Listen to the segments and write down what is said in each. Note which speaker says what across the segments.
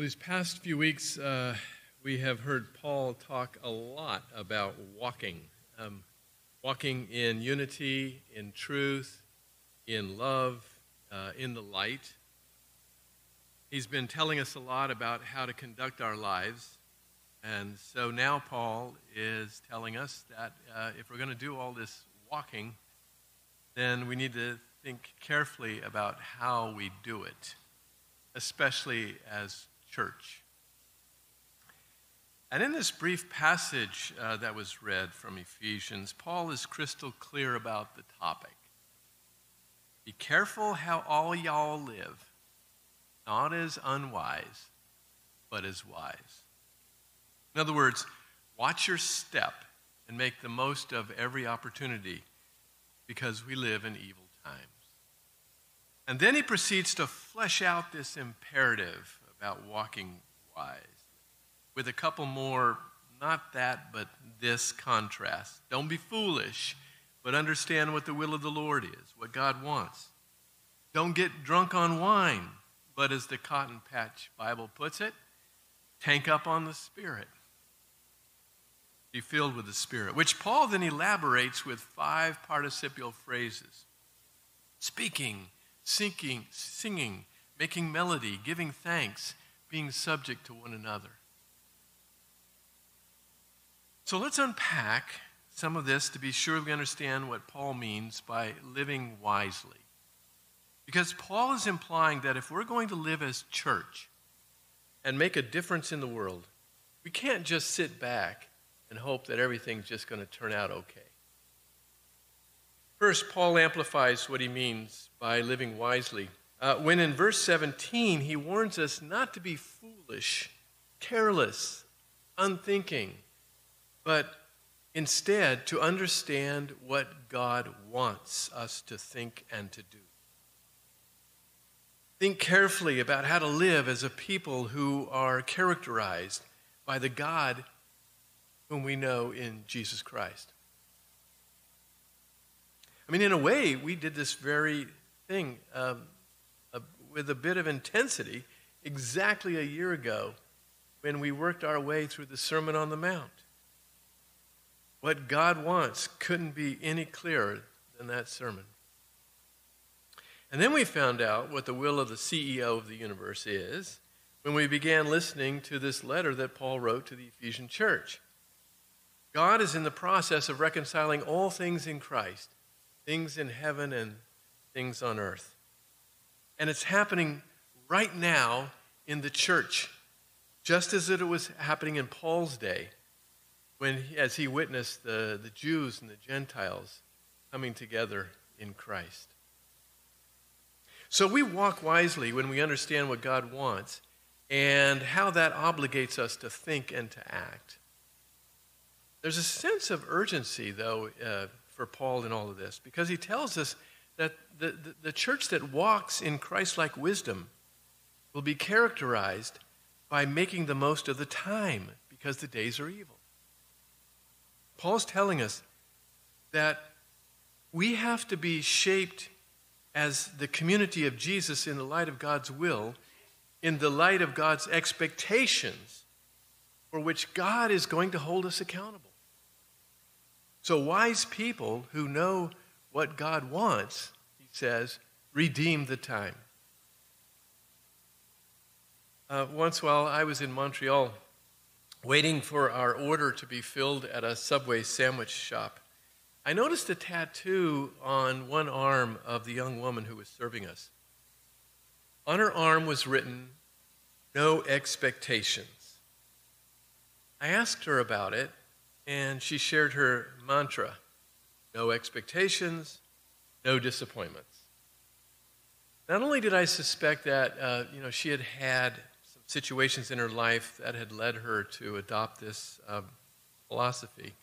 Speaker 1: Well, these past few weeks, uh, we have heard Paul talk a lot about walking. Um, walking in unity, in truth, in love, uh, in the light. He's been telling us a lot about how to conduct our lives. And so now Paul is telling us that uh, if we're going to do all this walking, then we need to think carefully about how we do it, especially as church. And in this brief passage uh, that was read from Ephesians, Paul is crystal clear about the topic. Be careful how all y'all live, not as unwise, but as wise. In other words, watch your step and make the most of every opportunity because we live in evil times. And then he proceeds to flesh out this imperative about walking wise with a couple more, not that, but this contrast. Don't be foolish, but understand what the will of the Lord is, what God wants. Don't get drunk on wine, but as the Cotton Patch Bible puts it, tank up on the Spirit. Be filled with the Spirit, which Paul then elaborates with five participial phrases speaking, sinking, singing, making melody, giving thanks, being subject to one another. So let's unpack some of this to be sure we understand what Paul means by living wisely. Because Paul is implying that if we're going to live as church and make a difference in the world, we can't just sit back and hope that everything's just going to turn out okay. First, Paul amplifies what he means by living wisely. Uh, when in verse 17, he warns us not to be foolish, careless, unthinking but instead to understand what God wants us to think and to do. Think carefully about how to live as a people who are characterized by the God whom we know in Jesus Christ. I mean, in a way, we did this very thing um, with a bit of intensity exactly a year ago when we worked our way through the Sermon on the Mount. What God wants couldn't be any clearer than that sermon. And then we found out what the will of the CEO of the universe is when we began listening to this letter that Paul wrote to the Ephesian church. God is in the process of reconciling all things in Christ, things in heaven and things on earth. And it's happening right now in the church, just as it was happening in Paul's day when, as he witnessed the, the Jews and the Gentiles coming together in Christ. So we walk wisely when we understand what God wants and how that obligates us to think and to act. There's a sense of urgency, though, uh, for Paul in all of this, because he tells us that the, the, the church that walks in Christ like wisdom will be characterized by making the most of the time because the days are evil. Paul's telling us that we have to be shaped as the community of Jesus in the light of God's will, in the light of God's expectations, for which God is going to hold us accountable. So, wise people who know what God wants, he says, redeem the time. Uh, once while I was in Montreal, waiting for our order to be filled at a Subway sandwich shop, I noticed a tattoo on one arm of the young woman who was serving us. On her arm was written, No expectations. I asked her about it, and she shared her mantra no expectations, no disappointments. Not only did I suspect that uh, you know, she had had some situations in her life that had led her to adopt this uh, philosophy.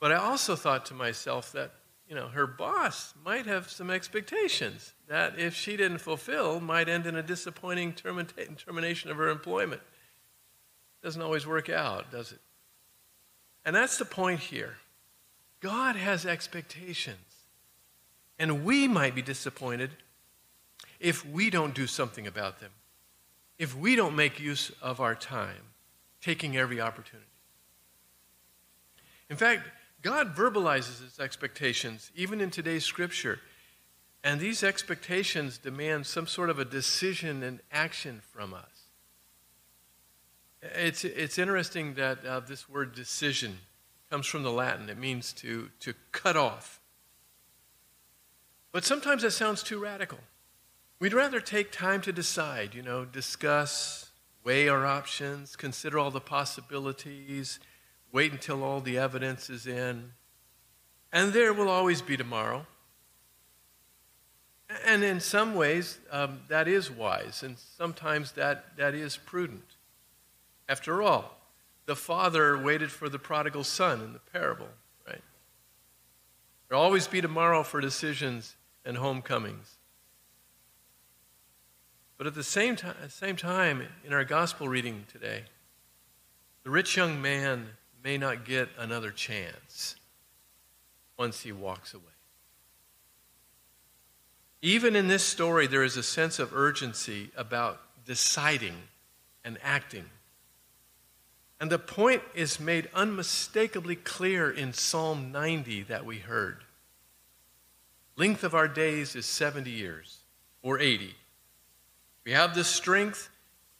Speaker 1: But I also thought to myself that, you know, her boss might have some expectations that if she didn't fulfill, might end in a disappointing termination of her employment. Doesn't always work out, does it? And that's the point here. God has expectations. And we might be disappointed if we don't do something about them. if we don't make use of our time, taking every opportunity. In fact, God verbalizes his expectations, even in today's scripture. And these expectations demand some sort of a decision and action from us. It's, it's interesting that uh, this word decision comes from the Latin. It means to, to cut off. But sometimes that sounds too radical. We'd rather take time to decide, you know, discuss, weigh our options, consider all the possibilities, wait until all the evidence is in. And there will always be tomorrow. And in some ways, um, that is wise, and sometimes that, that is prudent. After all, the father waited for the prodigal son in the parable, right? There'll always be tomorrow for decisions and homecomings. But at the same, time, same time, in our gospel reading today, the rich young man may not get another chance once he walks away. Even in this story, there is a sense of urgency about deciding and acting. And the point is made unmistakably clear in Psalm 90 that we heard. Length of our days is 70 years or 80. We have the strength,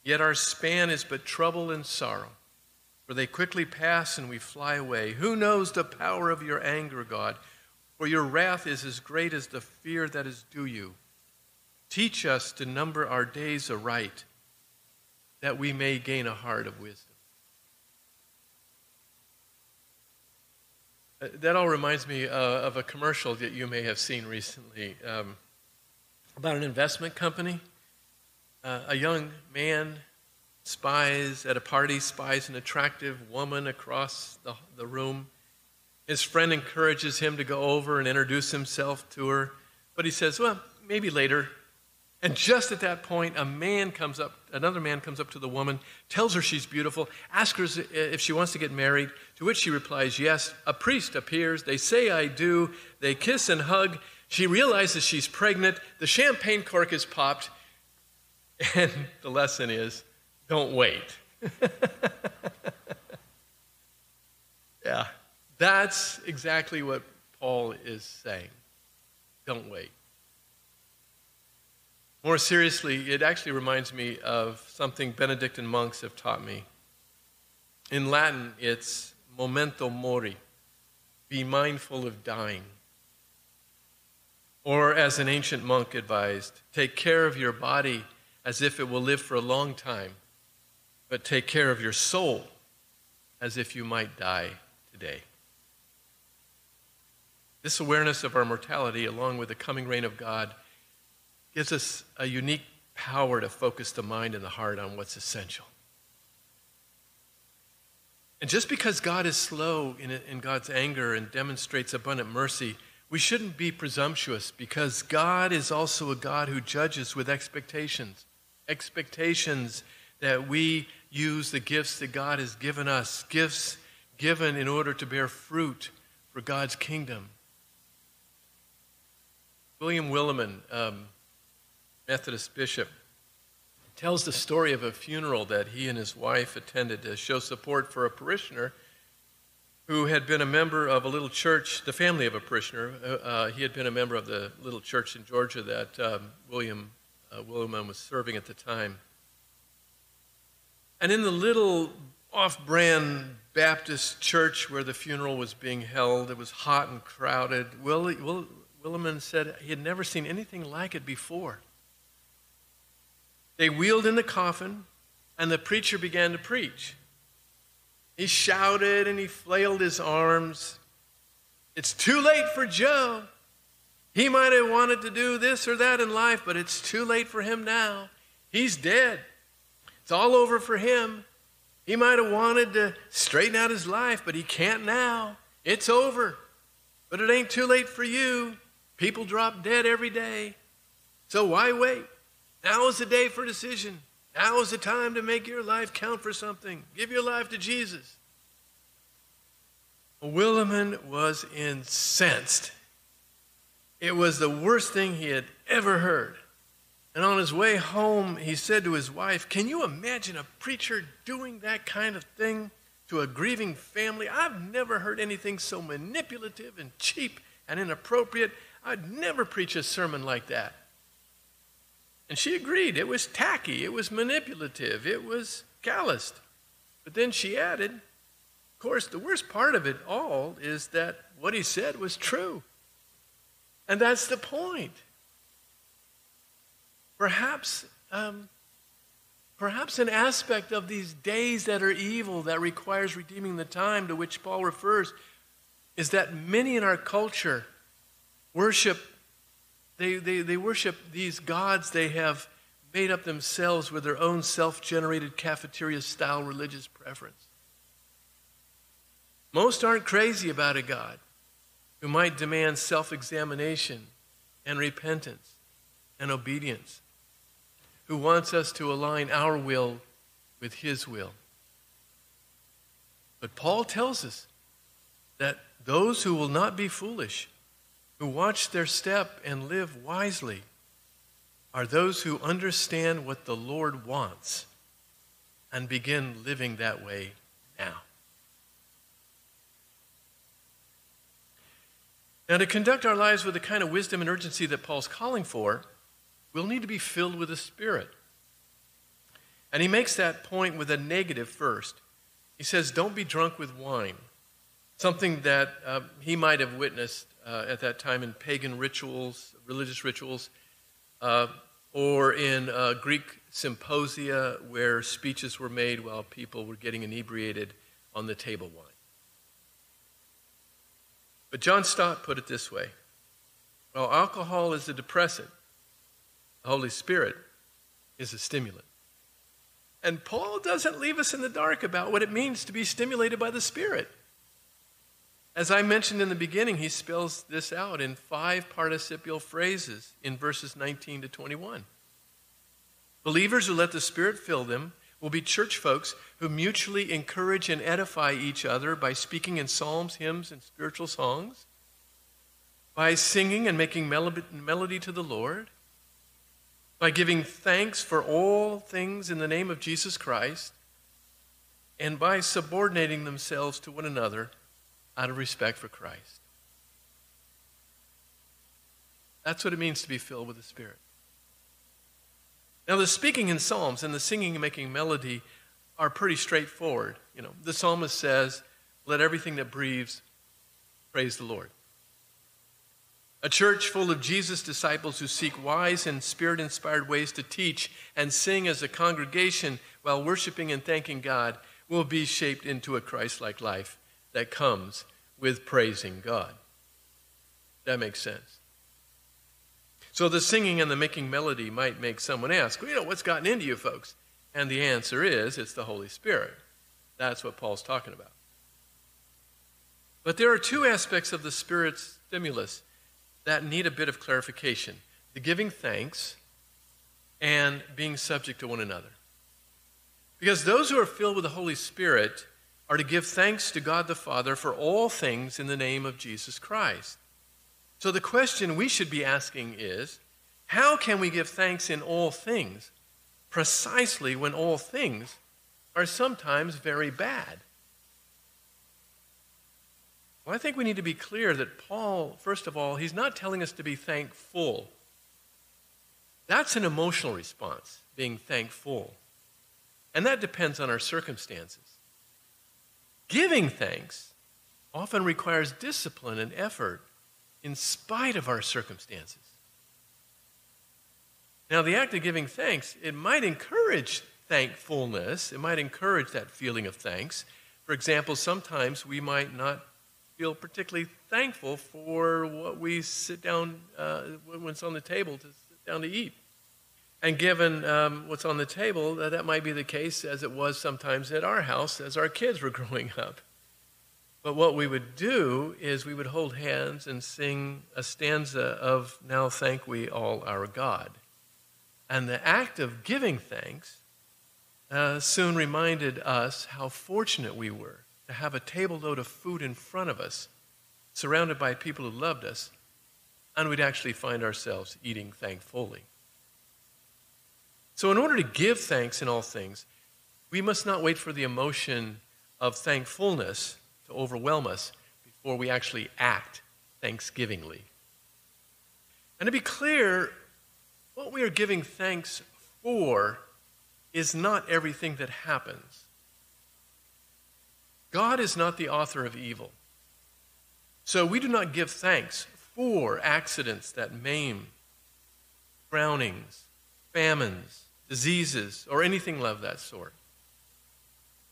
Speaker 1: yet our span is but trouble and sorrow. For they quickly pass and we fly away. Who knows the power of your anger, God? For your wrath is as great as the fear that is due you. Teach us to number our days aright, that we may gain a heart of wisdom. That all reminds me uh, of a commercial that you may have seen recently um, about an investment company. Uh, a young man spies at a party, spies an attractive woman across the, the room. His friend encourages him to go over and introduce himself to her, but he says, Well, maybe later. And just at that point, a man comes up, another man comes up to the woman, tells her she's beautiful, asks her uh, if she wants to get married, to which she replies, Yes. A priest appears. They say, I do. They kiss and hug. She realizes she's pregnant. The champagne cork is popped. And the lesson is don't wait. yeah, that's exactly what Paul is saying. Don't wait. More seriously, it actually reminds me of something Benedictine monks have taught me. In Latin, it's memento mori, be mindful of dying. Or, as an ancient monk advised, take care of your body as if it will live for a long time, but take care of your soul as if you might die today. This awareness of our mortality, along with the coming reign of God, gives us a unique power to focus the mind and the heart on what's essential. And just because God is slow in, in God's anger and demonstrates abundant mercy, we shouldn't be presumptuous because God is also a God who judges with expectations. Expectations that we use the gifts that God has given us, gifts given in order to bear fruit for God's kingdom. William Willimon, um, Methodist bishop, tells the story of a funeral that he and his wife attended to show support for a parishioner who had been a member of a little church, the family of a parishioner. Uh, uh he had been a member of the little church in Georgia that um, William uh, was serving at the time. And in the little off brand Baptist church where the funeral was being held, it was hot and crowded. Will, Will, Willimon said he had never seen anything like it before. They wheeled in the coffin, and the preacher began to preach. He shouted and he flailed his arms. It's too late for Joe. He might have wanted to do this or that in life, but it's too late for him now. He's dead. It's all over for him. He might have wanted to straighten out his life, but he can't now. It's over. But it ain't too late for you. People drop dead every day. So why wait? Now is the day for decision. Now is the time to make your life count for something. Give your life to Jesus. Willimon was incensed. It was the worst thing he had ever heard. And on his way home, he said to his wife, Can you imagine a preacher doing that kind of thing to a grieving family? I've never heard anything so manipulative and cheap and inappropriate. I'd never preach a sermon like that. And she agreed. It was tacky, it was manipulative, it was calloused. But then she added, of course, the worst part of it all is that what he said was true. And that's the point. Perhaps, um, perhaps an aspect of these days that are evil that requires redeeming the time to which Paul refers is that many in our culture worship, they, they, they worship these gods they have made up themselves with their own self generated cafeteria style religious preference. Most aren't crazy about a God who might demand self examination and repentance and obedience who wants us to align our will with his will. But Paul tells us that those who will not be foolish, who watch their step and live wisely, are those who understand what the Lord wants and begin living that way now. Now, to conduct our lives with the kind of wisdom and urgency that Paul's calling for, We'll need to be filled with the Spirit. And he makes that point with a negative first. He says, Don't be drunk with wine, something that uh, he might have witnessed uh, at that time in pagan rituals, religious rituals, uh, or in uh, Greek symposia where speeches were made while people were getting inebriated on the table wine. But John Stott put it this way Well, alcohol is a depressant. The Holy Spirit is a stimulant. And Paul doesn't leave us in the dark about what it means to be stimulated by the Spirit. As I mentioned in the beginning, he spells this out in five participial phrases in verses 19 to 21. Believers who let the Spirit fill them will be church folks who mutually encourage and edify each other by speaking in psalms, hymns, and spiritual songs, by singing and making melody to the Lord, by giving thanks for all things in the name of Jesus Christ, and by subordinating themselves to one another out of respect for Christ. That's what it means to be filled with the Spirit. Now, the speaking in psalms and the singing and making melody are pretty straightforward. You know, the psalmist says, Let everything that breathes praise the Lord. A church full of Jesus disciples who seek wise and spirit inspired ways to teach and sing as a congregation while worshiping and thanking God will be shaped into a Christ like life that comes with praising God. That makes sense. So the singing and the making melody might make someone ask, well, you know, what's gotten into you folks? And the answer is it's the Holy Spirit. That's what Paul's talking about. But there are two aspects of the Spirit's stimulus that need a bit of clarification the giving thanks and being subject to one another. Because those who are filled with the Holy Spirit are to give thanks to God the Father for all things in the name of Jesus Christ. So the question we should be asking is how can we give thanks in all things precisely when all things are sometimes very bad? Well, I think we need to be clear that Paul, first of all, he's not telling us to be thankful. That's an emotional response, being thankful. And that depends on our circumstances. Giving thanks often requires discipline and effort in spite of our circumstances. Now, the act of giving thanks, it might encourage thankfulness, it might encourage that feeling of thanks. For example, sometimes we might not feel particularly thankful for what we sit down, uh, it's on the table to sit down to eat. And given um, what's on the table, that, that might be the case as it was sometimes at our house as our kids were growing up. But what we would do is we would hold hands and sing a stanza of Now Thank We All Our God. And the act of giving thanks uh, soon reminded us how fortunate we were to have a table load of food in front of us, surrounded by people who loved us, and we'd actually find ourselves eating thankfully. So, in order to give thanks in all things, we must not wait for the emotion of thankfulness to overwhelm us before we actually act thanksgivingly. And to be clear, what we are giving thanks for is not everything that happens. God is not the author of evil. So we do not give thanks for accidents that maim, drownings, famines, diseases, or anything of that sort.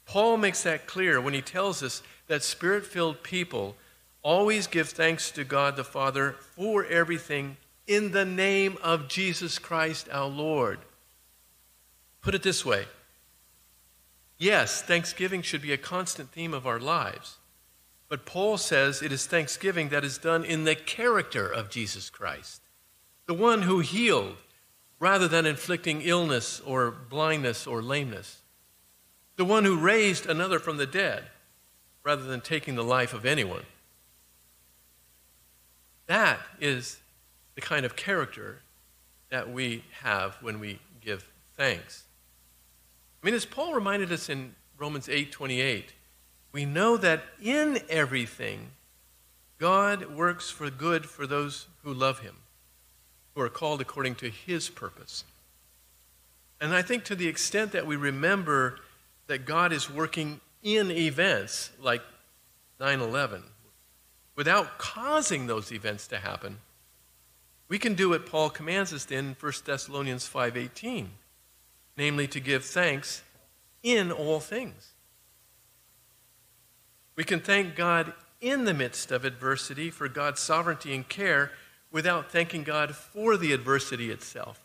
Speaker 1: Paul makes that clear when he tells us that spirit filled people always give thanks to God the Father for everything in the name of Jesus Christ our Lord. Put it this way yes, thanksgiving should be a constant theme of our lives. But Paul says it is thanksgiving that is done in the character of Jesus Christ, the one who healed rather than inflicting illness or blindness or lameness, the one who raised another from the dead rather than taking the life of anyone. That is the kind of character that we have when we give thanks. I mean, as Paul reminded us in Romans 8 28, we know that in everything, God works for good for those who love him, who are called according to his purpose. And I think to the extent that we remember that God is working in events like 9 11, without causing those events to happen, we can do what Paul commands us in 1 Thessalonians 5:18 namely to give thanks in all things. We can thank God in the midst of adversity for God's sovereignty and care without thanking God for the adversity itself.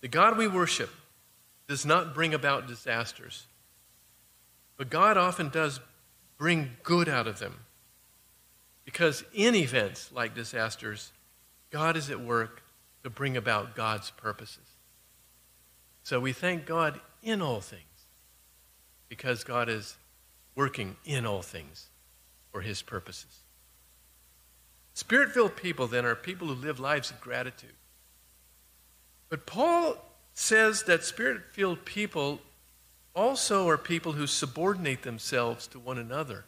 Speaker 1: The God we worship does not bring about disasters, but God often does bring good out of them. Because in events like disasters, God is at work to bring about God's purposes. So we thank God in all things because God is working in all things for his purposes. Spirit filled people, then, are people who live lives of gratitude. But Paul says that spirit filled people also are people who subordinate themselves to one another.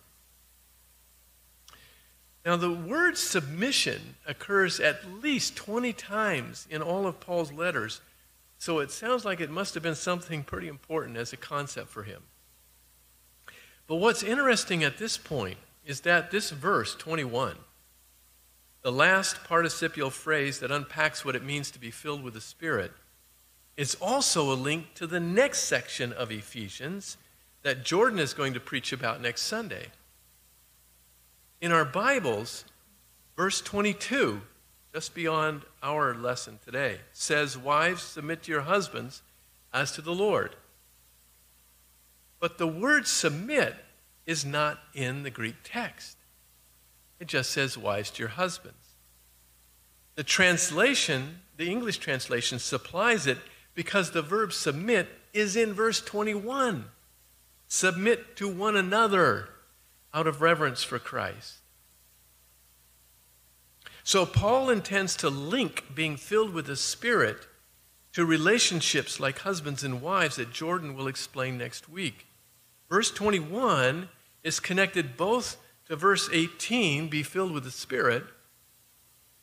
Speaker 1: Now, the word submission occurs at least 20 times in all of Paul's letters so it sounds like it must have been something pretty important as a concept for him. But what's interesting at this point is that this verse, 21, the last participial phrase that unpacks what it means to be filled with the Spirit, is also a link to the next section of Ephesians that Jordan is going to preach about next Sunday. In our Bibles, verse 22 just beyond our lesson today, says, Wives, submit to your husbands as to the Lord. But the word submit is not in the Greek text. It just says, Wives to your husbands. The translation, the English translation, supplies it because the verb submit is in verse 21. Submit to one another out of reverence for Christ. So Paul intends to link being filled with the Spirit to relationships like husbands and wives that Jordan will explain next week. Verse 21 is connected both to verse 18, be filled with the Spirit,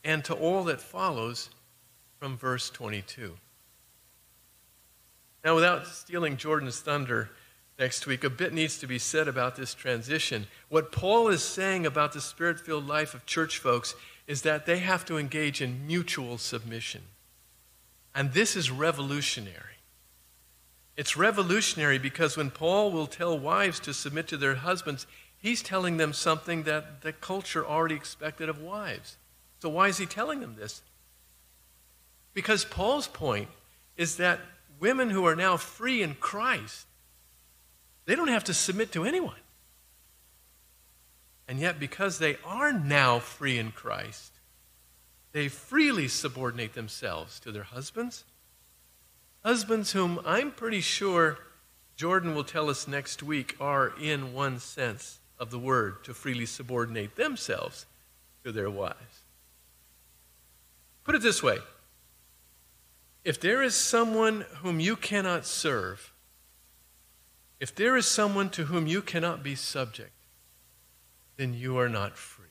Speaker 1: and to all that follows from verse 22. Now, without stealing Jordan's thunder next week, a bit needs to be said about this transition. What Paul is saying about the spirit filled life of church folks is that they have to engage in mutual submission. And this is revolutionary. It's revolutionary because when Paul will tell wives to submit to their husbands, he's telling them something that the culture already expected of wives. So, why is he telling them this? Because Paul's point is that women who are now free in Christ, they don't have to submit to anyone. And yet, because they are now free in Christ, they freely subordinate themselves to their husbands. Husbands, whom I'm pretty sure Jordan will tell us next week are, in one sense of the word, to freely subordinate themselves to their wives. Put it this way If there is someone whom you cannot serve, if there is someone to whom you cannot be subject, then you are not free.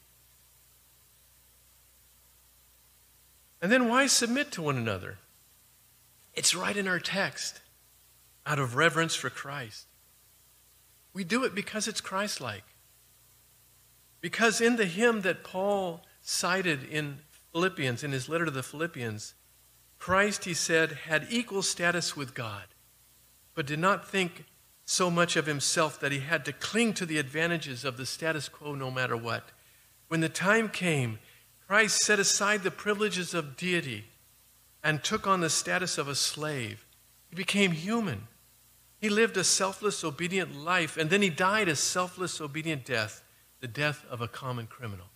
Speaker 1: And then why submit to one another? It's right in our text out of reverence for Christ. We do it because it's Christ like. Because in the hymn that Paul cited in Philippians, in his letter to the Philippians, Christ, he said, had equal status with God, but did not think so much of himself that he had to cling to the advantages of the status quo no matter what. When the time came, Christ set aside the privileges of deity and took on the status of a slave. He became human. He lived a selfless, obedient life, and then he died a selfless, obedient death, the death of a common criminal.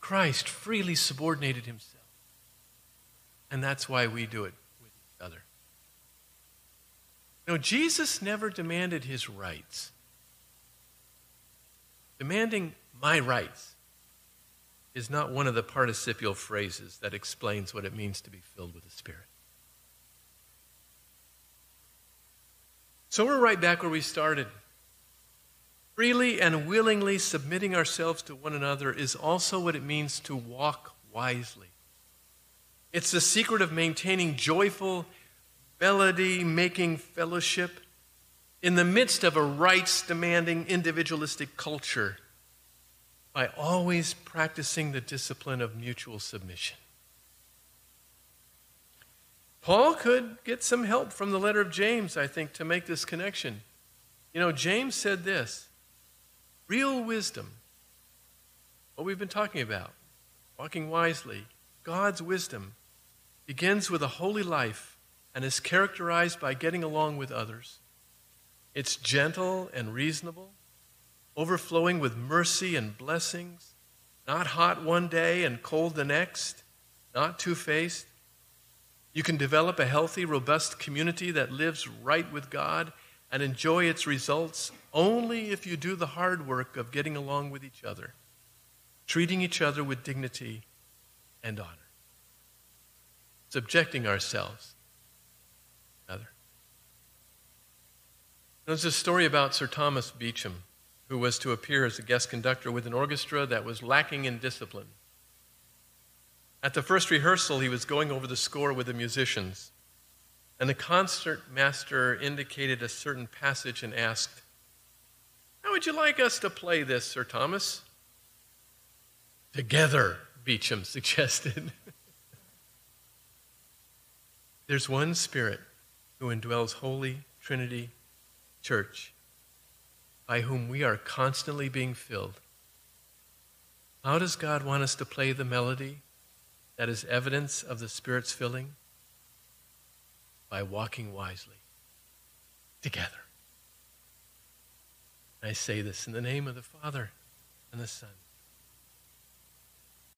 Speaker 1: Christ freely subordinated himself. And that's why we do it with each other. No, Jesus never demanded his rights. Demanding my rights is not one of the participial phrases that explains what it means to be filled with the Spirit. So we're right back where we started. Freely and willingly submitting ourselves to one another is also what it means to walk wisely. It's the secret of maintaining joyful, melody making fellowship in the midst of a rights demanding individualistic culture by always practicing the discipline of mutual submission. Paul could get some help from the letter of James, I think, to make this connection. You know, James said this real wisdom, what we've been talking about, walking wisely, God's wisdom, begins with a holy life and is characterized by getting along with others. It's gentle and reasonable overflowing with mercy and blessings, not hot one day and cold the next, not two faced. You can develop a healthy, robust community that lives right with God and enjoy its results only if you do the hard work of getting along with each other, treating each other with dignity and honor, subjecting ourselves to another. There's a story about Sir Thomas Beecham who was to appear as a guest conductor with an orchestra that was lacking in discipline. At the first rehearsal, he was going over the score with the musicians, and the concert master indicated a certain passage and asked, would you like us to play this, Sir Thomas? Together, Beecham suggested. There's one Spirit who indwells Holy Trinity Church by whom we are constantly being filled. How does God want us to play the melody that is evidence of the Spirit's filling? By walking wisely together. I say this in the name of the Father and the Son